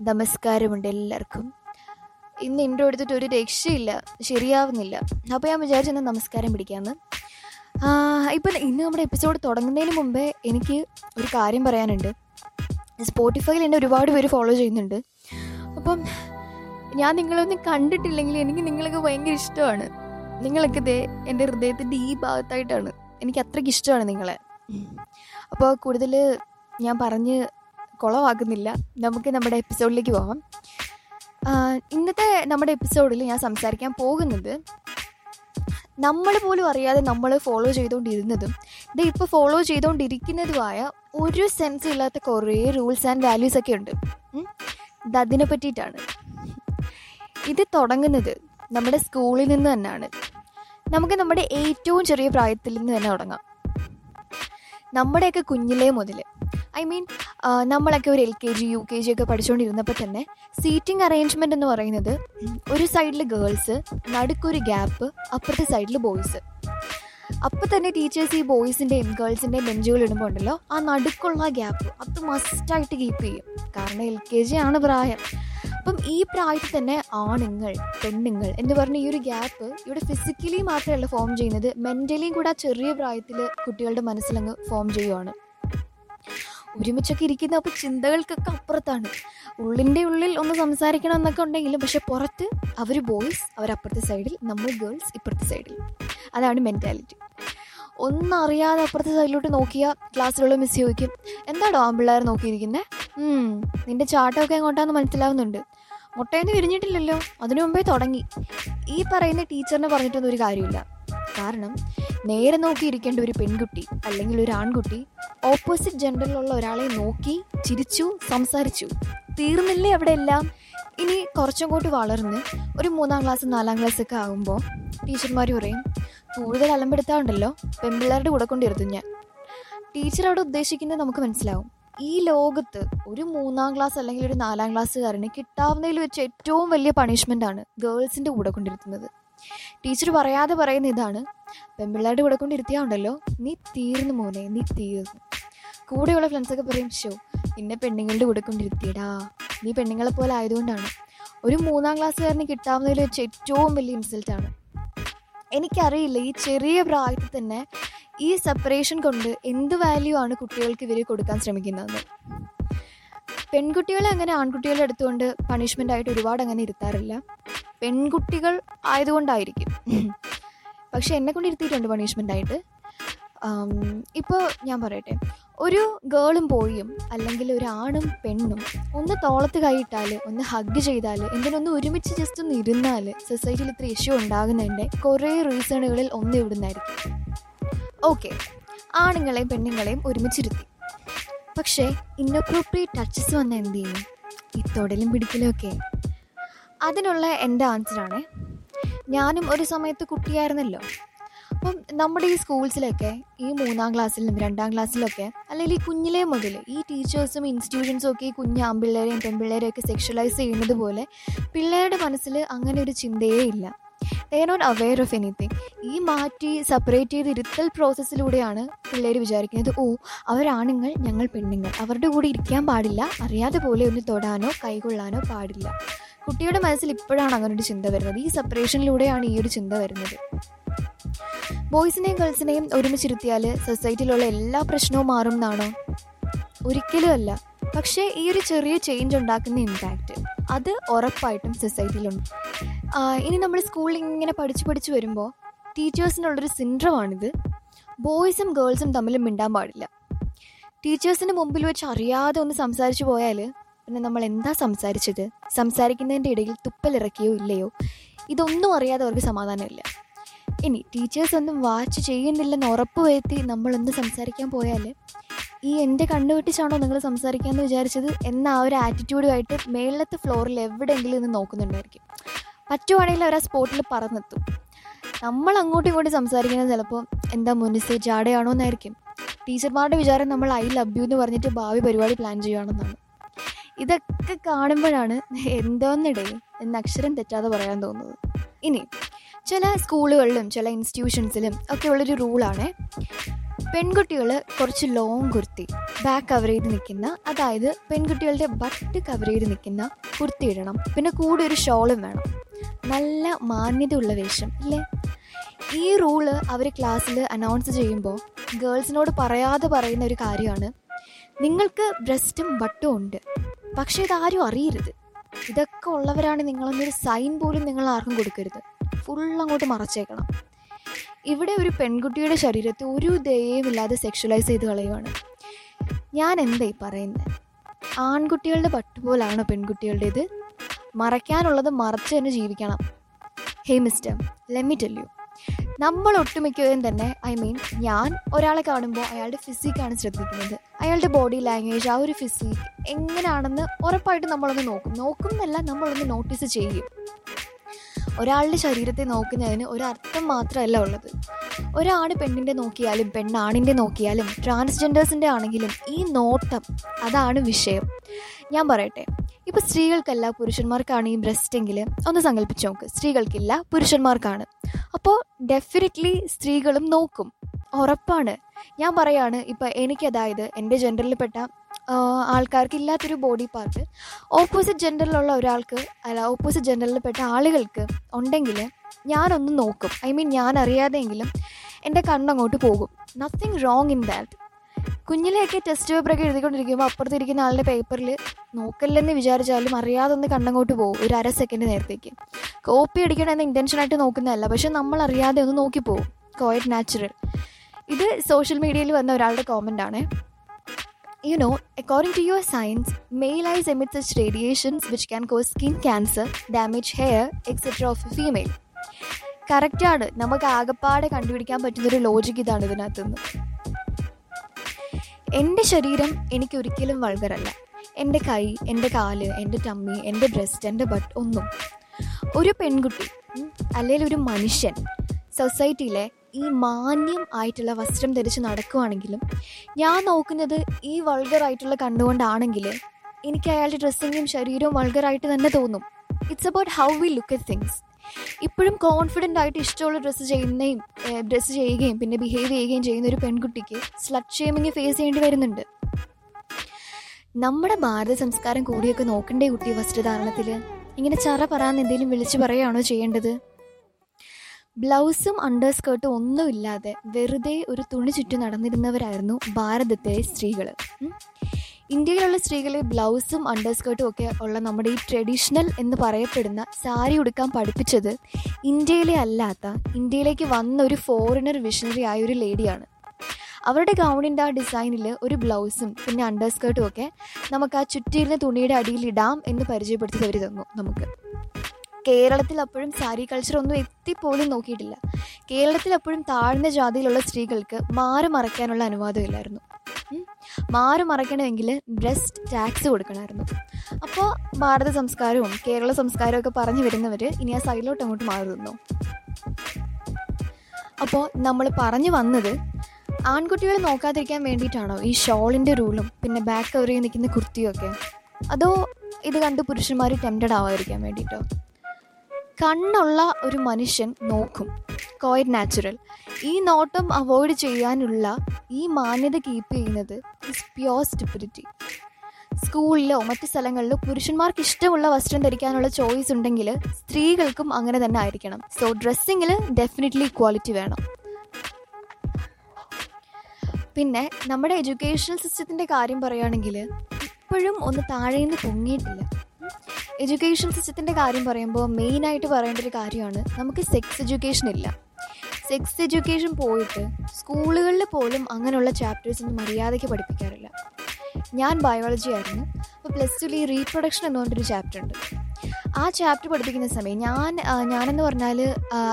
നമസ്കാരമുണ്ട് എല്ലാവർക്കും. ഇന്ന് ഇൻട്രോ എടുത്തിട്ട് ഒരു രക്ഷയില്ല ശരിയാവുന്നില്ല. അപ്പോൾ ഞാൻ വിചാരിച്ചു വിചാരിച്ചെന്ന് നമസ്കാരം പിടിക്കാമെന്ന് ഇപ്പം ഇന്ന് നമ്മുടെ എപ്പിസോഡ് തുടങ്ങുന്നതിന് മുമ്പേ എനിക്ക് ഒരു കാര്യം പറയാനുണ്ട്. സ്പോട്ടിഫൈയിൽ എന്നെ ഒരുപാട് പേര് ഫോളോ ചെയ്യുന്നുണ്ട്. അപ്പം ഞാൻ നിങ്ങളൊന്നും കണ്ടിട്ടില്ലെങ്കിൽ എനിക്ക് നിങ്ങളൊക്കെ ഭയങ്കര ഇഷ്ടമാണ്. നിങ്ങളൊക്കെ ദേ എന്റെ ഹൃദയത്തിന്റെ ഈ ഭാഗത്തായിട്ടാണ്. എനിക്ക് അത്രയ്ക്ക് ഇഷ്ടമാണ് നിങ്ങളെ. അപ്പോൾ കൂടുതൽ ഞാൻ പറഞ്ഞ് കുളമാക്കുന്നില്ല നമുക്ക് നമ്മുടെ എപ്പിസോഡിലേക്ക് പോകാം ഇന്നത്തെ നമ്മുടെ എപ്പിസോഡിൽ ഞാൻ സംസാരിക്കാൻ പോകുന്നത് നമ്മൾ പോലും അറിയാതെ നമ്മൾ ഫോളോ ചെയ്തുകൊണ്ടിരുന്നതും ഇത് ഇപ്പോൾ ഫോളോ ചെയ്തുകൊണ്ടിരിക്കുന്നതുമായ ഒരു സെൻസ് ഇല്ലാത്ത കുറേ റൂൾസ് ആൻഡ് വാല്യൂസ് ഒക്കെ ഉണ്ട്. ഇത് അതിനെ പറ്റിയിട്ടാണ്. ഇത് തുടങ്ങുന്നത് നമ്മുടെ സ്കൂളിൽ നിന്ന് തന്നെയാണ്. നമുക്ക് നമ്മുടെ ഏറ്റവും ചെറിയ പ്രായത്തിൽ നിന്ന് തന്നെ തുടങ്ങാം. നമ്മുടെയൊക്കെ കുഞ്ഞിലേ മുതൽ ഐ മീൻ നമ്മളൊക്കെ ഒരു L K G U K G ഒക്കെ പഠിച്ചുകൊണ്ടിരുന്നപ്പോൾ തന്നെ സീറ്റിംഗ് അറേഞ്ച്മെന്റ് എന്ന് പറയുന്നത് ഒരു സൈഡിൽ ഗേൾസ് നടുക്കൊരു ഗ്യാപ്പ് അപ്പുറത്തെ സൈഡിൽ ബോയ്സ്. അപ്പോൾ തന്നെ ടീച്ചേഴ്സ് ഈ ബോയ്സിന്റെയും ഗേൾസിന്റെയും ബെഞ്ചുകൾ ഇടുമ്പോൾ ഉണ്ടല്ലോ ആ നടുക്കുള്ള ഗ്യാപ്പ് അത് മസ്റ്റായിട്ട് കീപ്പ് ചെയ്യും. കാരണം എൽ കെ ജി ആണ് പ്രായം. അപ്പം ഈ പ്രായത്തിൽ തന്നെ ആണുങ്ങൾ പെണ്ണുങ്ങൾ എന്ന് പറഞ്ഞ ഈ ഒരു ഗ്യാപ്പ് ഇവിടെ ഫിസിക്കലി മാത്രമല്ല ഫോം ചെയ്യുന്നത് മെന്റലിയും കൂടെ ആ ചെറിയ പ്രായത്തിൽ കുട്ടികളുടെ മനസ്സിലങ്ങ് ഫോം ചെയ്യുവാണ്. ഒരുമിച്ചൊക്കെ ഇരിക്കുന്ന അപ്പോൾ ചിന്തകൾക്കൊക്കെ അപ്പുറത്താണ്. ഉള്ളിന്റെ ഉള്ളിൽ ഒന്ന് സംസാരിക്കണം എന്നൊക്കെ ഉണ്ടെങ്കിലും പക്ഷെ പുറത്ത് അവർ ബോയ്സ് അവരപ്പുറത്തെ സൈഡിൽ നമ്മൾ ഗേൾസ് ഇപ്പുറത്തെ സൈഡിൽ അതാണ് മെന്റാലിറ്റി ഒന്നറിയാതെ അപ്പുറത്തെ സൈഡിലോട്ട് നോക്കിയാൽ ക്ലാസ്സിലുള്ള മിസ് ചോദിക്കും എന്താടോ ആമ്പിള്ളേർ നോക്കിയിരിക്കുന്നത് നിന്റെ ചാട്ടമൊക്കെ എങ്ങോട്ടാന്ന് മനസ്സിലാവുന്നുണ്ട്. മുട്ടയൊന്നും വിരിഞ്ഞിട്ടില്ലല്ലോ അതിനു മുമ്പേ തുടങ്ങി. ഈ പറയുന്ന ടീച്ചറിനെ പറഞ്ഞിട്ടൊന്നും ഒരു കാര്യമില്ല. കാരണം നേരെ നോക്കിയിരിക്കേണ്ട ഒരു പെൺകുട്ടി അല്ലെങ്കിൽ ഒരു ആൺകുട്ടി ഓപ്പോസിറ്റ് ജെൻഡറിലുള്ള ഒരാളെ നോക്കി ചിരിച്ചു സംസാരിച്ചു. തീർന്നില്ലേ അവിടെ എല്ലാം ഇനി കുറച്ചങ്ങോട്ട് വളർന്ന് ഒരു മൂന്നാം ക്ലാസ് നാലാം ക്ലാസ് ഒക്കെ ആകുമ്പോൾ ടീച്ചർമാർ പറയും കൂടുതൽ അലമ്പെടുത്താറുണ്ടല്ലോ പെൺപിള്ളേരുടെ കൂടെ കൊണ്ടിരുത്തും ഞാൻ. ടീച്ചർ അവിടെ ഉദ്ദേശിക്കുന്നത് നമുക്ക് മനസ്സിലാവും. ഈ ലോകത്ത് ഒരു മൂന്നാം ക്ലാസ് അല്ലെങ്കിൽ ഒരു നാലാം ക്ലാസ്സുകാരന് കിട്ടാവുന്നതിൽ വെച്ച് ഏറ്റവും വലിയ പണിഷ്മെന്റ് ആണ് ഗേൾസിന്റെ കൂടെ കൊണ്ടിരുത്തുന്നത് ടീച്ചർ പറയാതെ പറയുന്ന ഇതാണ്. പെൺപിള്ളേരുടെ കൂടെ ഉണ്ടല്ലോ നീ തീർന്നു മോനെ നീ തീർന്നു. കൂടെയുള്ള ഫ്രണ്ട്സൊക്കെ പറയും ഷോ നിന്നെ പെണ്ണുങ്ങളുടെ കൂടെ കൊണ്ടിരുത്തിയടാ. നീ പെണ്ണുങ്ങളെ പോലെ ആയതുകൊണ്ടാണ്. ഒരു മൂന്നാം ക്ലാസ്സുകാരന് കിട്ടാവുന്നതിൽ വെച്ച് ഏറ്റവും വലിയ ഇൻസൾട്ടാണ് എനിക്കറിയില്ല ഈ ചെറിയ പ്രായത്തിൽ തന്നെ ഈ സെപ്പറേഷൻ കൊണ്ട് എന്ത് വാല്യൂ ആണ് കുട്ടികൾക്ക് ഇവർ കൊടുക്കാൻ ശ്രമിക്കുന്നതെന്ന്. പെൺകുട്ടികളെ അങ്ങനെ ആൺകുട്ടികളെ എടുത്തുകൊണ്ട് പണിഷ്മെന്റ് ആയിട്ട് ഒരുപാട് അങ്ങനെ ഇരുത്താറില്ല. പെൺകുട്ടികൾ ആയതുകൊണ്ടായിരിക്കും. പക്ഷെ എന്നെ കൊണ്ട് ഇരുത്തിയിട്ടുണ്ട് പണിഷ്മെന്റ് ആയിട്ട്. ഇപ്പോൾ ഞാൻ പറയട്ടെ. ഒരു ഗേളും പോയും അല്ലെങ്കിൽ ഒരു ആണും പെണ്ണും ഒന്ന് തോളത്ത് കൈയിട്ടാൽ ഒന്ന് ഹഗ് ചെയ്താൽ എന്തിനൊന്ന് ഒരുമിച്ച് ജസ്റ്റ് ഒന്ന് ഇരുന്നാൽ സൊസൈറ്റിയിൽ ഇത്ര ഇഷ്യൂ ഉണ്ടാകുന്നതിന്റെ കുറേ റീസണുകളിൽ ഒന്ന് ഇവിടുന്നായിരിക്കും. ഓക്കെ ആണുങ്ങളെയും പെണ്ണുങ്ങളെയും ഒരുമിച്ചിരുത്തി. പക്ഷേ ഇന്നപ്രോപ്രിയേറ്റ് ടച്ചസ് വന്ന എന്ത് ചെയ്യും? ഈ തൊടലും പിടിക്കലും ഒക്കെ. അതിനുള്ള എന്റെ ആൻസറാണ്. ഞാനും ഒരു സമയത്ത് കുട്ടിയായിരുന്നല്ലോ. അപ്പം നമ്മുടെ ഈ സ്കൂൾസിലൊക്കെ ഈ മൂന്നാം ക്ലാസ്സിലും രണ്ടാം ക്ലാസ്സിലൊക്കെ അല്ലെങ്കിൽ ഈ കുഞ്ഞിലേ മുതൽ ഈ ടീച്ചേഴ്സും ഇൻസ്റ്റിറ്റ്യൂഷൻസും ഒക്കെ ഈ കുഞ്ഞ് ആൺപിള്ളേരെയും പെൺപിള്ളേരെയും ഒക്കെ സെക്ഷലൈസ് ചെയ്യുന്നത് പോലെ പിള്ളേരുടെ മനസ്സിൽ അങ്ങനെ ഒരു ചിന്തയേ ഇല്ല. They not aware of anything ഈ മാറ്റി സെപ്പറേറ്റ് ചെയ്ത് ഇരുത്തൽ പ്രോസസ്സിലൂടെയാണ് പിള്ളേർ വിചാരിക്കുന്നത് ഓ അവരാണുങ്ങൾ ഞങ്ങൾ പെണ്ണുങ്ങൾ. അവരുടെ കൂടെ ഇരിക്കാൻ പാടില്ല. അറിയാതെ പോലെ ഒന്ന് തൊടാനോ കൈകൊള്ളാനോ പാടില്ല. കുട്ടിയുടെ മനസ്സിൽ ഇപ്പോഴാണ് അങ്ങനെ ഒരു ചിന്ത വരുന്നത്. ഈ സെപ്പറേഷനിലൂടെയാണ് ഈ ഒരു ചിന്ത വരുന്നത്. ബോയ്സിനെയും ഗേൾസിനെയും ഒരുമിച്ചിരുത്തിയാൽ സൊസൈറ്റിയിലുള്ള എല്ലാ പ്രശ്നവും മാറും എന്നാണോ? ഒരിക്കലും അല്ല. പക്ഷേ ഈ ഒരു ചെറിയ ചേഞ്ച് ഉണ്ടാക്കുന്ന ഇമ്പാക്റ്റ് അത് ഉറപ്പായിട്ടും സൊസൈറ്റിയിലുണ്ട് ഇനി നമ്മൾ സ്കൂളിൽ ഇങ്ങനെ പഠിച്ചു പഠിച്ച് വരുമ്പോൾ ടീച്ചേഴ്സിനുള്ളൊരു സിൻഡ്രമാണിത് ബോയ്സും ഗേൾസും തമ്മിൽ മിണ്ടാൻ പാടില്ല. ടീച്ചേഴ്സിന് മുമ്പിൽ വെച്ച് അറിയാതെ ഒന്ന് സംസാരിച്ചു പോയാൽ പിന്നെ നമ്മൾ എന്താ സംസാരിച്ചത്? സംസാരിക്കുന്നതിന്റെ ഇടയിൽ തുപ്പലിറക്കിയോ ഇല്ലയോ? ഇതൊന്നും അറിയാതെ അവർക്ക് സമാധാനമില്ല. ഇനി ടീച്ചേഴ്സ് ഒന്നും വാച്ച് ചെയ്യുന്നില്ലെന്ന് ഉറപ്പ് വരുത്തി നമ്മളൊന്ന് സംസാരിക്കാൻ പോയാൽ ഈ എന്റെ കണ്ണു വെട്ടിച്ചാണോ നിങ്ങൾ സംസാരിക്കാമെന്ന് വിചാരിച്ചത് എന്ന ആ ഒരു ആറ്റിറ്റ്യൂഡുമായിട്ട് മേളത്തെ ഫ്ലോറിൽ എവിടെയെങ്കിലും ഇന്ന് നോക്കുന്നുണ്ടായിരിക്കും. പറ്റുവാണെങ്കിൽ അവർ ആ സ്പോട്ടിൽ പറന്നെത്തും. നമ്മൾ അങ്ങോട്ടും ഇങ്ങോട്ടും സംസാരിക്കുന്നത് ചിലപ്പോൾ എന്താ മുനിസ് ജാടയാണോ എന്നായിരിക്കും ടീച്ചർമാരുടെ വിചാരം നമ്മൾ ഐ ലവ് യു എന്ന് പറഞ്ഞിട്ട് ഭാവി പരിപാടി പ്ലാൻ ചെയ്യുകയാണെന്നാണ് ഇതൊക്കെ കാണുമ്പോഴാണ് എന്തോന്നിടേ എന്ന് അക്ഷരം തെറ്റാതെ പറയാൻ തോന്നുന്നത്. ഇനി ചില സ്കൂളുകളിലും ചില ഇൻസ്റ്റിറ്റ്യൂഷൻസിലും ഒക്കെ ഉള്ളൊരു റൂളാണ് പെൺകുട്ടികൾ കുറച്ച് ലോങ് കുർത്തി ബാക്ക് കവർ ചെയ്ത് നിൽക്കുന്ന അതായത് പെൺകുട്ടികളുടെ ബട്ട് കവർ ചെയ്ത് നിൽക്കുന്ന കുർത്തി ഇടണം. പിന്നെ കൂടെ ഒരു ഷോളും വേണം. നല്ല മാന്യതയുള്ള വേഷം അല്ലേ ഈ റൂൾ അവർ ക്ലാസ്സിൽ അനൗൺസ് ചെയ്യുമ്പോൾ ഗേൾസിനോട് പറയാതെ പറയുന്ന ഒരു കാര്യമാണ്. നിങ്ങൾക്ക് ബ്രസ്റ്റും ബട്ടും ഉണ്ട്. പക്ഷേ ഇതാരും അറിയരുത്. ഇതൊക്കെ ഉള്ളവരാണ് നിങ്ങളൊന്നൊരു സൈൻ പോലും നിങ്ങൾ ആർക്കും കൊടുക്കരുത്. ഫുൾ അങ്ങോട്ട് മറച്ചേക്കണം. ഇവിടെ ഒരു പെൺകുട്ടിയുടെ ശരീരത്തെ ഒരു ദയവുമില്ലാതെ സെക്ഷലൈസ് ചെയ്ത് കളയുവാണ്. ഞാൻ എന്തായി പറയുന്നത് ആൺകുട്ടികളുടെ പട്ടുപോലാണ് പെൺകുട്ടികളുടേത്. മറയ്ക്കാനുള്ളത് മറച്ച് തന്നെ ജീവിക്കണം. ഹേ മിസ്റ്റർ ലെമ്മി ടെല്യു നമ്മൾ ഒട്ടുമിക്കവരും തന്നെ ഐ മീൻ ഞാൻ ഒരാളെ കാണുമ്പോൾ അയാളുടെ ഫിസിക്കാണ് ശ്രദ്ധിക്കുന്നത്. അയാളുടെ ബോഡി ലാംഗ്വേജ് ആ ഒരു ഫിസിക് എങ്ങനെയാണെന്ന് ഉറപ്പായിട്ട് നമ്മളൊന്ന് നോക്കും. നോക്കുന്നല്ല നമ്മളൊന്ന് നോട്ടീസ് ചെയ്യും. ഒരാളുടെ ശരീരത്തെ നോക്കുന്നതിന് ഒരർത്ഥം മാത്രമല്ല ഉള്ളത്. ഒരാണ് പെണ്ണിന്റെ നോക്കിയാലും പെണ്ണാണിന്റെ നോക്കിയാലും ട്രാൻസ്ജെൻഡേഴ്സിന്റെ ആണെങ്കിലും ഈ നോട്ടം അതാണ് വിഷയം. ഞാൻ പറയട്ടെ ഇപ്പോൾ സ്ത്രീകൾക്കല്ല പുരുഷന്മാർക്കാണ് ഈ ബ്രസ്റ്റ് എങ്കിൽ ഒന്ന് സങ്കല്പിച്ച് നോക്ക്. സ്ത്രീകൾക്കില്ല പുരുഷന്മാർക്കാണ്. അപ്പോൾ ഡെഫിനറ്റ്ലി സ്ത്രീകളും നോക്കും. ഉറപ്പാണ്. ഞാൻ പറയാണ് ഇപ്പോൾ എനിക്ക് അതായത് എന്റെ ജെൻഡറിൽപ്പെട്ട ആൾക്കാർക്ക് ഇല്ലാത്തൊരു ബോഡി പാർട്ട് ഓപ്പോസിറ്റ് ജെൻഡറിലുള്ള ഒരാൾക്ക് അല്ല ഓപ്പോസിറ്റ് ജെൻഡറിൽപ്പെട്ട ആളുകൾക്ക് ഉണ്ടെങ്കിൽ ഞാനൊന്ന് നോക്കും. ഐ മീൻ ഞാൻ അറിയാതെയെങ്കിലും എന്റെ കണ്ണങ്ങോട്ട് പോകും. നത്തിങ് റോങ് ഇൻ ദാറ്റ് കുഞ്ഞിലെയൊക്കെ ടെസ്റ്റ് പേപ്പറൊക്കെ എഴുതിക്കൊണ്ടിരിക്കുമ്പോൾ അപ്പുറത്തിരിക്കുന്ന ആളുടെ പേപ്പറിൽ നോക്കല്ലെന്ന് വിചാരിച്ചാലും അറിയാതെ ഒന്ന് കണ്ണങ്ങോട്ട് പോകും ഒരു അര സെക്കൻഡ് നേരത്തേക്ക്. കോപ്പി അടിക്കണമെന്ന് ഇന്റൻഷനായിട്ട് നോക്കുന്നതല്ല പക്ഷെ നമ്മൾ അറിയാതെ ഒന്ന് നോക്കിപ്പോവും കോയറ്റ് നാച്ചുറൽ ഇത് സോഷ്യൽ മീഡിയയിൽ വന്ന ഒരാളുടെ കോമന്റ് ആണ്. You know according to your science male eyes emit such radiations which can cause skin cancer damage hair etcetera of female. കറക്റ്റാണ് നമുക്ക് ആകപ്പാടെ കണ്ടുപിടിക്കാൻ പറ്റുന്നൊരു ലോജിക് ഇതാണ് ഇതിനകത്തുനിന്ന്. എന്റെ ശരീരം എനിക്ക് ഒരിക്കലും വൾഗറല്ല എന്റെ കൈ എന്റെ കാൽ എന്റെ ടമ്മി എന്റെ ബ്രസ്റ്റ് എന്റെ ബട്ട് ഒന്നും. ഒരു പെൺകുട്ടി അല്ലെങ്കിൽ ഒരു മനുഷ്യൻ സൊസൈറ്റിയിലെ ഈ മാന്യം ആയിട്ടുള്ള വസ്ത്രം ധരിച്ച് നടക്കുവാണെങ്കിലും ഞാൻ നോക്കുന്നത് ഈ വൾഗറായിട്ടുള്ള കണ്ടുകൊണ്ടാണെങ്കിൽ എനിക്ക് അയാളുടെ ഡ്രസ്സിങ്ങും ശരീരവും വൾഗറായിട്ട് തന്നെ തോന്നും. It's about how we look at things ഇപ്പോഴും കോൺഫിഡന്റ് ആയിട്ട് ഇഷ്ടമുള്ള ഡ്രസ്സ് ചെയ്യുന്നതും ഡ്രസ്സ് ചെയ്യുകയും പിന്നെ ബിഹേവ് ചെയ്യുകയും ചെയ്യുന്ന ഒരു പെൺകുട്ടിക്ക് സ്ലട്ട് ഷേമിങ് ഫേസ് ചെയ്യേണ്ടി വരുന്നുണ്ട്. നമ്മുടെ ഭാരത സംസ്കാരം കൂടിയൊക്കെ നോക്കണ്ടേ കുട്ടി വസ്ത്രധാരണത്തിൽ ഇങ്ങനെ ചറ പറയാന്ന് എന്തെങ്കിലും വിളിച്ചു പറയുകയാണോ ചെയ്യേണ്ടത്? ബ്ലൗസും അണ്ടർ സ്കേർട്ടും ഒന്നുമില്ലാതെ വെറുതെ ഒരു തുണി ചുറ്റി നടന്നിരുന്നവരായിരുന്നു ഭാരതത്തിലെ സ്ത്രീകൾ ഇന്ത്യയിലുള്ള സ്ത്രീകളെ ബ്ലൗസും അണ്ടർസ്കേർട്ടും ഒക്കെ ഉള്ള നമ്മുടെ ഈ ട്രഡീഷണൽ എന്ന് പറയപ്പെടുന്ന സാരി ഉടുക്കാൻ പഠിപ്പിച്ചത് ഇന്ത്യയിലെ അല്ലാത്ത ഇന്ത്യയിലേക്ക് വന്ന ഒരു ഫോറിനർ വിഷണറി ആയ ഒരു ലേഡിയാണ് അവരുടെ ഗൗണിന്റെ ആ ഡിസൈനിൽ ഒരു ബ്ലൗസും പിന്നെ അണ്ടർസ്കേർട്ടും ഒക്കെ നമുക്ക് ആ ചുറ്റിയിരുന്ന തുണിയുടെ അടിയിൽ ഇടാം എന്ന് പരിചയപ്പെടുത്തി അവർ തന്നു നമുക്ക്. കേരളത്തിൽ അപ്പോഴും സാരി കൾച്ചർ ഒന്നും എത്തിപ്പോലും നോക്കിയിട്ടില്ല. കേരളത്തിൽ അപ്പോഴും താഴ്ന്ന ജാതിയിലുള്ള സ്ത്രീകൾക്ക് മാറി മറയ്ക്കാനുള്ള അനുവാദം ഇല്ലായിരുന്നു. മാറി മറയ്ക്കണമെങ്കിൽ ബ്രസ്റ്റ് ടാക്സ് കൊടുക്കണമായിരുന്നു. അപ്പോൾ ഭാരത സംസ്കാരവും കേരള സംസ്കാരവും ഒക്കെ പറഞ്ഞു വരുന്നവർ ഇനി ആ സൈഡിലോട്ട് അങ്ങോട്ട് മാറി അപ്പോൾ നമ്മൾ പറഞ്ഞു വന്നത് ആൺകുട്ടികൾ നോക്കാതിരിക്കാൻ വേണ്ടിയിട്ടാണോ ഈ ഷോളിന്റെ റൂളും പിന്നെ ബാക്ക് കവർ ചെയ്ത് നിൽക്കുന്ന കുർത്തിയും ഒക്കെ? അതോ ഇത് കണ്ട് പുരുഷന്മാർ ടെംപ്റ്റഡ് ആവാതിരിക്കാൻ വേണ്ടിയിട്ടോ? കണ്ണുള്ള ഒരു മനുഷ്യൻ നോക്കും. കോയിഡ് നാച്ചുറൽ ഈ നോട്ടം അവോയ്ഡ് ചെയ്യാനുള്ള ഈ മാന്യത കീപ്പ് ചെയ്യുന്നത് ഇസ് പ്യോർ സ്റ്റിപ്പിഡിറ്റി സ്കൂളിലോ മറ്റ് സ്ഥലങ്ങളിലോ പുരുഷന്മാർക്ക് ഇഷ്ടമുള്ള വസ്ത്രം ധരിക്കാനുള്ള ചോയ്സ് ഉണ്ടെങ്കിൽ സ്ത്രീകൾക്കും അങ്ങനെ തന്നെ ആയിരിക്കണം. സോ ഡ്രസ്സിങ്ങിൽ ഡെഫിനറ്റ്ലി ഇക്വാളിറ്റി വേണം. പിന്നെ നമ്മുടെ എഡ്യൂക്കേഷണൽ സിസ്റ്റത്തിന്റെ കാര്യം പറയുകയാണെങ്കിൽ ഇപ്പോഴും ഒന്ന് താഴേന്ന് പൊങ്ങിയിട്ടില്ല. എഡ്യൂക്കേഷൻ സിസ്റ്റത്തിന്റെ കാര്യം പറയുമ്പോൾ മെയിനായിട്ട് പറയേണ്ട ഒരു കാര്യമാണ് നമുക്ക് സെക്സ് എഡ്യൂക്കേഷൻ ഇല്ല. സെക്സ് എഡ്യൂക്കേഷൻ പോയിട്ട് സ്കൂളുകളിൽ പോലും അങ്ങനെയുള്ള ചാപ്റ്റേഴ്സ് ഒന്നും മര്യാദയ്ക്ക് പഠിപ്പിക്കാറില്ല. ഞാൻ ബയോളജി ആയിരുന്നു. അപ്പോൾ പ്ലസ് ടുവിൽ ഈ റീപ്രൊഡക്ഷൻ എന്നുകൊണ്ടൊരു ചാപ്റ്റർ ഉണ്ട്. ആ ചാപ്റ്റർ പഠിപ്പിക്കുന്ന സമയം ഞാൻ ഞാനെന്ന് പറഞ്ഞാൽ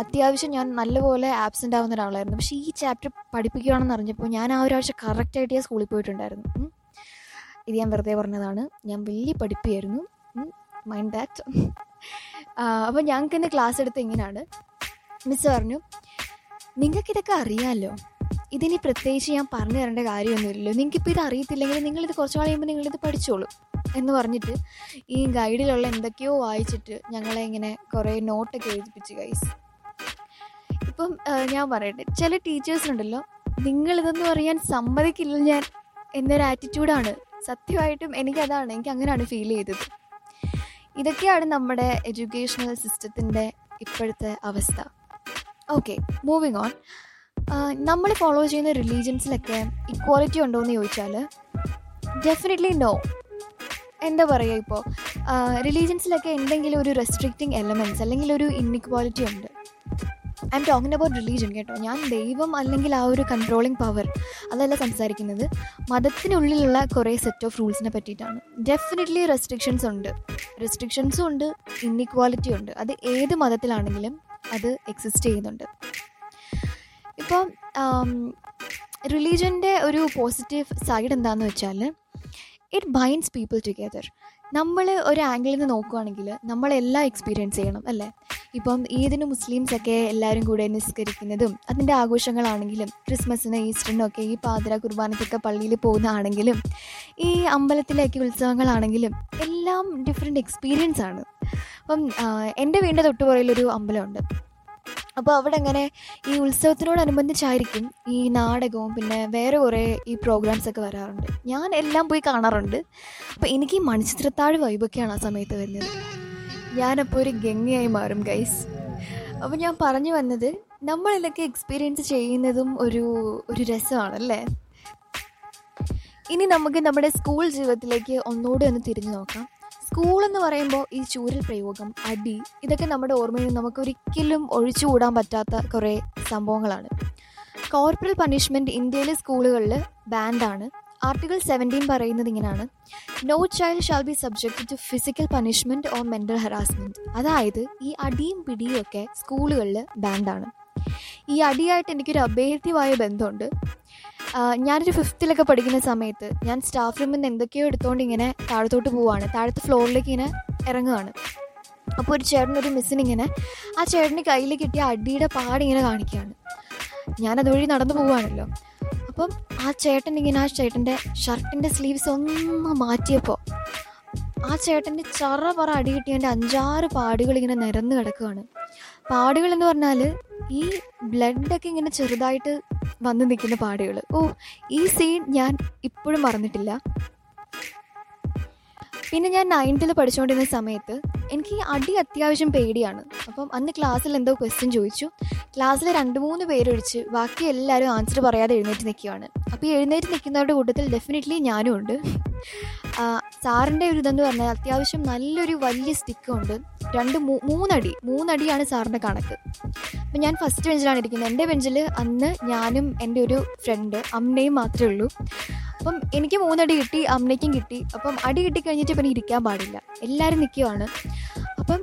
അത്യാവശ്യം ഞാൻ നല്ലപോലെ ആബ്സെന്റ് ആവുന്ന ഒരാളായിരുന്നു. പക്ഷേ ഈ ചാപ്റ്റർ പഠിപ്പിക്കുകയാണെന്ന് അറിഞ്ഞപ്പോൾ ഞാൻ ആ ഒരാഴ്ച കറക്റ്റായിട്ട് ഞാൻ സ്കൂളിൽ പോയിട്ടുണ്ടായിരുന്നു. ഇത് ഞാൻ വെറുതെ പറഞ്ഞതാണ്. ഞാൻ വലിയ പഠിപ്പിയായിരുന്നു. മൈൻഡ് ദാറ്റ് അപ്പോൾ ഞങ്ങൾക്ക് ഇന്ന് ക്ലാസ് എടുത്ത് ഇങ്ങനെയാണ് മിസ് പറഞ്ഞു നിങ്ങൾക്കിതൊക്കെ അറിയാമല്ലോ ഇതിനി പ്രത്യേകിച്ച് ഞാൻ പറഞ്ഞു തരേണ്ട കാര്യമൊന്നുമില്ലല്ലോ. നിങ്ങൾക്കിപ്പോൾ ഇത് അറിയത്തില്ലെങ്കിൽ നിങ്ങളിത് കുറച്ച് കഴിയുമ്പോൾ നിങ്ങളിത് പഠിച്ചോളൂ. എന്ന് പറഞ്ഞിട്ട് ഈ ഗൈഡിലുള്ള എന്തൊക്കെയോ വായിച്ചിട്ട് ഞങ്ങളെ ഇങ്ങനെ കുറേ നോട്ടൊക്കെ എഴുതിപ്പിച്ച് ഗൈസ് ഇപ്പം ഞാൻ പറയട്ടെ ചില ടീച്ചേഴ്സിനുണ്ടല്ലോ നിങ്ങളിതൊന്നും അറിയാൻ സമ്മതിക്കില്ല ഞാൻ എന്നൊരു ആറ്റിറ്റ്യൂഡാണ് സത്യമായിട്ടും എനിക്കതാണ് എനിക്ക് അങ്ങനെയാണ് ഫീൽ ചെയ്തത്. ഇതൊക്കെയാണ് നമ്മുടെ എഡ്യൂക്കേഷണൽ സിസ്റ്റത്തിന്റെ ഇപ്പോഴത്തെ അവസ്ഥ. ഓക്കെ മൂവിങ് ഓൺ നമ്മൾ ഫോളോ ചെയ്യുന്ന റിലീജിയൻസിലൊക്കെ ഇക്വാളിറ്റി ഉണ്ടോ എന്ന് ചോദിച്ചാൽ ഡെഫിനറ്റ്ലി നോ എന്താ പറയുക ഇപ്പോൾ? റിലീജിയൻസിലൊക്കെ എന്തെങ്കിലും ഒരു റെസ്ട്രിക്റ്റിംഗ് എലമെന്റ്സ് അല്ലെങ്കിൽ ഒരു ഇൻഇക്വാളിറ്റി ഉണ്ട്. I am talking about religion കേട്ടോ. ഞാൻ ദൈവം അല്ലെങ്കിൽ ആ ഒരു കൺട്രോളിങ് പവർ അതല്ല സംസാരിക്കുന്നത്. മതത്തിനുള്ളിലുള്ള കുറേ സെറ്റ് ഓഫ് റൂൾസിനെ പറ്റിയിട്ടാണ്. ഡെഫിനറ്റ്ലി റെസ്ട്രിക്ഷൻസ് ഉണ്ട്. റെസ്ട്രിക്ഷൻസും ഉണ്ട് ഇൻഇക്വാലിറ്റി ഉണ്ട്. അത് ഏത് മതത്തിലാണെങ്കിലും അത് എക്സിസ്റ്റ് ചെയ്യുന്നുണ്ട്. ഇപ്പോൾ റിലീജിയന്റെ ഒരു പോസിറ്റീവ് സൈഡ് എന്താണെന്ന് വെച്ചാൽ ഇറ്റ് ബൈൻഡ്സ് പീപ്പിൾ ടുഗെദർ നമ്മൾ ഒരു ആംഗിളിൽ നിന്ന് നോക്കുകയാണെങ്കിൽ നമ്മളെല്ലാം എക്സ്പീരിയൻസ് ചെയ്യണം അല്ലേ? ഇപ്പം ഈദിന് മുസ്ലിംസൊക്കെ എല്ലാവരും കൂടെ നിസ്കരിക്കുന്നതും അതിന്റെ ആഘോഷങ്ങളാണെങ്കിലും ക്രിസ്മസിന് ഈസ്റ്ററിനൊക്കെ ഈ പാതിര കുർബാനത്തൊക്കെ പള്ളിയിൽ പോകുന്നതാണെങ്കിലും ഈ അമ്പലത്തിലേക്ക് ഉത്സവങ്ങളാണെങ്കിലും എല്ലാം ഡിഫറെന്റ് എക്സ്പീരിയൻസ് ആണ്. അപ്പം എന്റെ വീടിന്റെ തൊട്ടുപുറയിലൊരു അമ്പലമുണ്ട്. അപ്പോൾ അവിടെ അങ്ങനെ ഈ ഉത്സവത്തിനോടനുബന്ധിച്ചായിരിക്കും ഈ നാടകവും പിന്നെ വേറെ കുറേ ഈ പ്രോഗ്രാംസ് ഒക്കെ വരാറുണ്ട്. ഞാൻ എല്ലാം പോയി കാണാറുണ്ട്. അപ്പോൾ എനിക്ക് ഈ മണിച്ചിത്രത്താഴ് വൈബൊക്കെയാണ് ആ സമയത്ത് വരുന്നത്. ഞാനപ്പോൾ ഒരു ഗംഗയായി മാറും ഗൈസ് അപ്പോൾ ഞാൻ പറഞ്ഞു വന്നത് നമ്മളിതൊക്കെ എക്സ്പീരിയൻസ് ചെയ്യുന്നതും ഒരു ഒരു രസമാണല്ലേ? ഇനി നമുക്ക് നമ്മുടെ സ്കൂൾ ജീവിതത്തിലേക്ക് ഒന്നുകൂടെ ഒന്ന് തിരിഞ്ഞു നോക്കാം. സ്കൂൾ എന്ന് പറയുമ്പോൾ ഈ ചൂരൽ പ്രയോഗം അടി ഇതൊക്കെ നമ്മുടെ ഓർമ്മയിൽ നമുക്ക് ഒരിക്കലും ഒഴിച്ചുകൂടാൻ പറ്റാത്ത കുറേ സംഭവങ്ങളാണ്. കോർപ്പറൽ പണിഷ്മെന്റ് ഇന്ത്യയിലെ സ്കൂളുകളിൽ ബാൻഡാണ് ആർട്ടിക്കിൾ സെവന്റീൻ പറയുന്നത് ഇങ്ങനെയാണ്. No child shall be subject to physical punishment or mental harassment അതായത് ഈ അടിയും പിടിയും ഒക്കെ സ്കൂളുകളിൽ ബാൻഡാണ് ഈ അടിയായിട്ട് എനിക്കൊരു അഭേദ്യമായ ബന്ധമുണ്ട്. ഞാനൊരു ഫിഫ്ത്തിലൊക്കെ പഠിക്കുന്ന സമയത്ത് ഞാൻ സ്റ്റാഫ് റൂമിൽ നിന്ന് എന്തൊക്കെയോ എടുത്തുകൊണ്ട് ഇങ്ങനെ താഴത്തോട്ട് പോവുകയാണ് താഴത്തെ ഫ്ലോറിലേക്ക് ഇങ്ങനെ ഇറങ്ങുകയാണ് അപ്പോൾ ഒരു ചേട്ടനൊരു മിസ്സിനിങ്ങനെ ആ ചേട്ടന് കയ്യിൽ കിട്ടിയ അടിയുടെ പാടിങ്ങനെ കാണിക്കുകയാണ്. ഞാനതുവഴി നടന്നു പോവുകയാണല്ലോ അപ്പം ആ ചേട്ടൻ ഇങ്ങനെ ആ ചേട്ടന്റെ ഷർട്ടിന്റെ സ്ലീവ്സ് ഒന്ന് മാറ്റിയപ്പോൾ ആ ചേട്ടന്റെ ചറ പറ അടി കിട്ടിയതിന്റെ അഞ്ചാറ് പാടുകൾ ഇങ്ങനെ നിരന്ന് കിടക്കുകയാണ്. പാടുകൾ എന്ന് പറഞ്ഞാൽ ഈ ബ്ലഡൊക്കെ ഇങ്ങനെ ചെറുതായിട്ട് വന്ന് നിൽക്കുന്ന പാടുകൾ ഓ ഈ സീൻ ഞാൻ ഇപ്പോഴും മറന്നിട്ടില്ല. പിന്നെ ഞാൻ നയൻത്തിൽ പഠിച്ചുകൊണ്ടിരുന്ന സമയത്ത് എനിക്ക് അടി അത്യാവശ്യം പേടിയാണ്. അപ്പം അന്ന് ക്ലാസ്സിൽ എന്തോ ക്വസ്റ്റ്യൻ ചോദിച്ചു. ക്ലാസ്സിൽ രണ്ട് മൂന്ന് പേരൊഴിച്ച് ബാക്കി എല്ലാവരും ആൻസർ പറയാതെ എഴുന്നേറ്റ് നിൽക്കുകയാണ്. അപ്പോൾ എഴുന്നേറ്റ് നിൽക്കുന്നവരുടെ കൂട്ടത്തിൽ ഡെഫിനറ്റ്ലി ഞാനും ഉണ്ട്. സാറിന്റെ ഒരു ഇതെന്ന് പറഞ്ഞാൽ അത്യാവശ്യം നല്ലൊരു വലിയ സ്റ്റിക്കുണ്ട് രണ്ട് മൂന്നടി മൂന്നടിയാണ് സാറിന്റെ കണക്ക്. അപ്പം ഞാൻ ഫസ്റ്റ് ബെഞ്ചിലാണ് ഇരിക്കുന്നത്. എന്റെ ബെഞ്ചിൽ അന്ന് ഞാനും എന്റെ ഒരു ഫ്രണ്ട് അമ്മയും മാത്രമേ ഉള്ളൂ. അപ്പം എനിക്ക് മൂന്നടി കിട്ടി അമ്മയ്ക്കും കിട്ടി. അപ്പം അടി കിട്ടി കഴിഞ്ഞിട്ട് പിന്നെ ഇരിക്കാൻ പാടില്ല. എല്ലാവരും നിൽക്കുവാണ് അപ്പം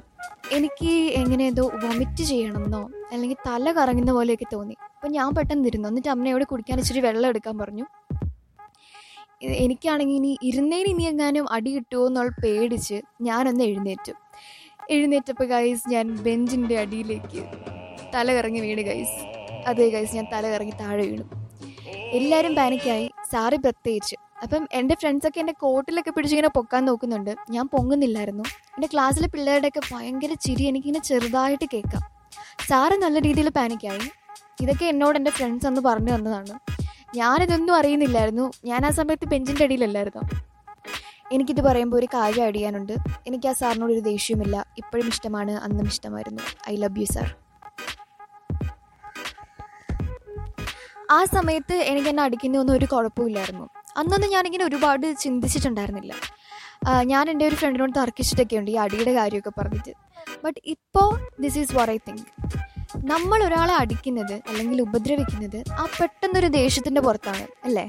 എനിക്ക് എങ്ങനെ എന്തോ വൊമിറ്റ് ചെയ്യണമെന്നോ അല്ലെങ്കിൽ തല കറങ്ങുന്ന പോലെയൊക്കെ തോന്നി. അപ്പം ഞാൻ പെട്ടെന്ന് ഇരുന്നു. എന്നിട്ട് അമ്മയോട് കുടിക്കാൻ ഇച്ചിരി വെള്ളം എടുക്കാൻ പറഞ്ഞു. എനിക്കാണെങ്കിൽ ഇനി ഇരുന്നേന് ഇനി എങ്ങാനും അടി കിട്ടുമോ എന്നുള്ള പേടിച്ച് ഞാനൊന്ന് എഴുന്നേറ്റു. എഴുന്നേറ്റപ്പോൾ ഗൈസ് ഞാൻ ബെഞ്ചിന്റെ അടിയിലേക്ക് തല കറങ്ങി വീണ് ഗൈസ് അതേ ഗൈസ് ഞാൻ തല കറങ്ങി താഴെ വീണു. എല്ലാവരും പാനിക്കായി. സാറി പ്രത്യേകിച്ച്. അപ്പം എന്റെ ഫ്രണ്ട്സൊക്കെ എന്റെ കോട്ടിലൊക്കെ പിടിച്ചിങ്ങനെ പൊക്കാൻ നോക്കുന്നുണ്ട്. ഞാൻ പൊങ്ങുന്നില്ലായിരുന്നു. എന്റെ ക്ലാസ്സിലെ പിള്ളേരുടെയൊക്കെ ഭയങ്കര ചിരി എനിക്കിങ്ങനെ ചെറുതായിട്ട് കേൾക്കാം. സാറ് നല്ല രീതിയിൽ പാനിക്കായി. ഇതൊക്കെ എന്നോട് എന്റെ ഫ്രണ്ട്സ് അന്ന് പറഞ്ഞു തന്നതാണ്. ഞാനിതൊന്നും അറിയുന്നില്ലായിരുന്നു. ഞാൻ ആ സമയത്ത് ബെഞ്ചിന്റെ അടിയിലല്ലായിരുന്നു? എനിക്കിത് പറയുമ്പോൾ ഒരു കാര്യം അടിയാനുണ്ട് എനിക്ക് ആ സാറിനോട് ഒരു ദേഷ്യമില്ല ഇപ്പോഴും ഇഷ്ടമാണ്. അന്നും ഇഷ്ടമായിരുന്നു. ഐ ലവ് യു സാർ ആ സമയത്ത് എനിക്ക് എന്നെ അടിക്കുന്നൊന്നും ഒരു കുഴപ്പമില്ലായിരുന്നു. അന്നൊന്നും ഞാനിങ്ങനെ ഒരുപാട് ചിന്തിച്ചിട്ടുണ്ടായിരുന്നില്ല. ഞാൻ എന്റെ ഒരു ഫ്രണ്ടിനോട് തർക്കിച്ചിട്ടൊക്കെ ഉണ്ട് ഈ അടിയുടെ കാര്യമൊക്കെ പറഞ്ഞിട്ട്. ബട്ട് ഇപ്പോൾ this is what I think നമ്മൾ ഒരാളെ അടിക്കുന്നത് അല്ലെങ്കിൽ ഉപദ്രവിക്കുന്നത് ആ പെട്ടെന്നൊരു ദേഷ്യത്തിന്റെ പുറത്താണ് അല്ലേ?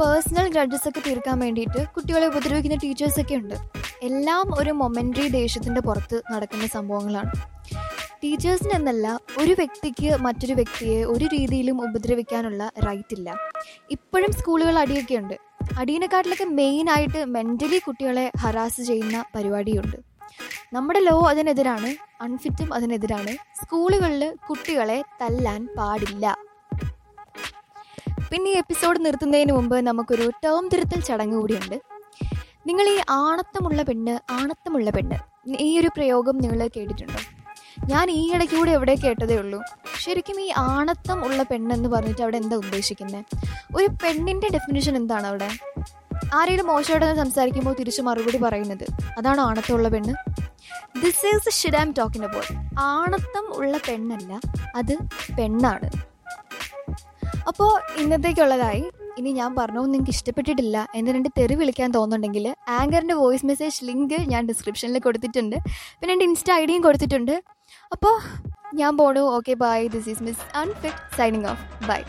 പേഴ്സണൽ ഗ്രഡ്ജസ് ഒക്കെ തീർക്കാൻ വേണ്ടിയിട്ട് കുട്ടികളെ ഉപദ്രവിക്കുന്ന ടീച്ചേഴ്സൊക്കെ ഉണ്ട്. എല്ലാം ഒരു മൊമെന്ററി ദേഷ്യത്തിന്റെ പുറത്ത് നടക്കുന്ന സംഭവങ്ങളാണ്. ടീച്ചേഴ്സിന് എന്നല്ല ഒരു വ്യക്തിക്ക് മറ്റൊരു വ്യക്തിയെ ഒരു രീതിയിലും ഉപദ്രവിക്കാനുള്ള റൈറ്റ് ഇല്ല. ഇപ്പോഴും സ്കൂളുകൾ അടിയൊക്കെ ഉണ്ട് അടീനെക്കാട്ടിലൊക്കെ മെയിനായിട്ട് മെന്റലി കുട്ടികളെ ഹറാസ് ചെയ്യുന്ന പരിപാടിയുണ്ട്. നമ്മുടെ ലോ അതിനെതിരാണ് അൺഫിറ്റും അതിനെതിരാണ്. സ്കൂളുകളിൽ കുട്ടികളെ തല്ലാൻ പാടില്ല. പിന്നെ ഈ എപ്പിസോഡ് നിർത്തുന്നതിന് മുമ്പ് നമുക്കൊരു ടേം തിരുത്തൽ ചടങ്ങ് കൂടിയുണ്ട്. നിങ്ങൾ ഈ ആണത്തമുള്ള പെണ്ണ് ആണത്തമുള്ള പെണ്ണ് ഈ ഒരു പ്രയോഗം നിങ്ങൾ കേട്ടിട്ടുണ്ടോ? ഞാൻ ഈ ഇടയ്ക്ക് കൂടെ എവിടെ കേട്ടതേ ഉള്ളൂ. ശരിക്കും ഈ ആണത്തം ഉള്ള പെണ്ണെന്ന് പറഞ്ഞിട്ട് അവിടെ എന്താ ഉദ്ദേശിക്കുന്നത് ഒരു പെണ്ണിന്റെ ഡെഫിനേഷൻ എന്താണ് അവിടെ? ആരെങ്കിലും മോശമായിട്ട് സംസാരിക്കുമ്പോൾ തിരിച്ച് മറുപടി പറയുന്നത് അതാണ് ആണത്തമുള്ള പെണ്ണ്? This is shit am talking about ആണത്തം ഉള്ള പെണ്ണല്ല അത് പെണ്ണാണ്. അപ്പോൾ ഇന്നത്തേക്കുള്ളതായി. ഇനി ഞാൻ പറഞ്ഞു നിങ്ങൾക്ക് ഇഷ്ടപ്പെട്ടിട്ടില്ല എന്ന് രണ്ട് തെറി വിളിക്കാൻ തോന്നുന്നുണ്ടെങ്കിൽ ആങ്കറിന്റെ വോയിസ് മെസ്സേജ് ലിങ്ക് ഞാൻ ഡിസ്ക്രിപ്ഷനിൽ കൊടുത്തിട്ടുണ്ട്. പിന്നെ എന്റെ ഇൻസ്റ്റ ഐ ഡിയും കൊടുത്തിട്ടുണ്ട്. അപ്പോൾ ഞാൻ പോണു. Okay bye this is Miss Unfit signing off bye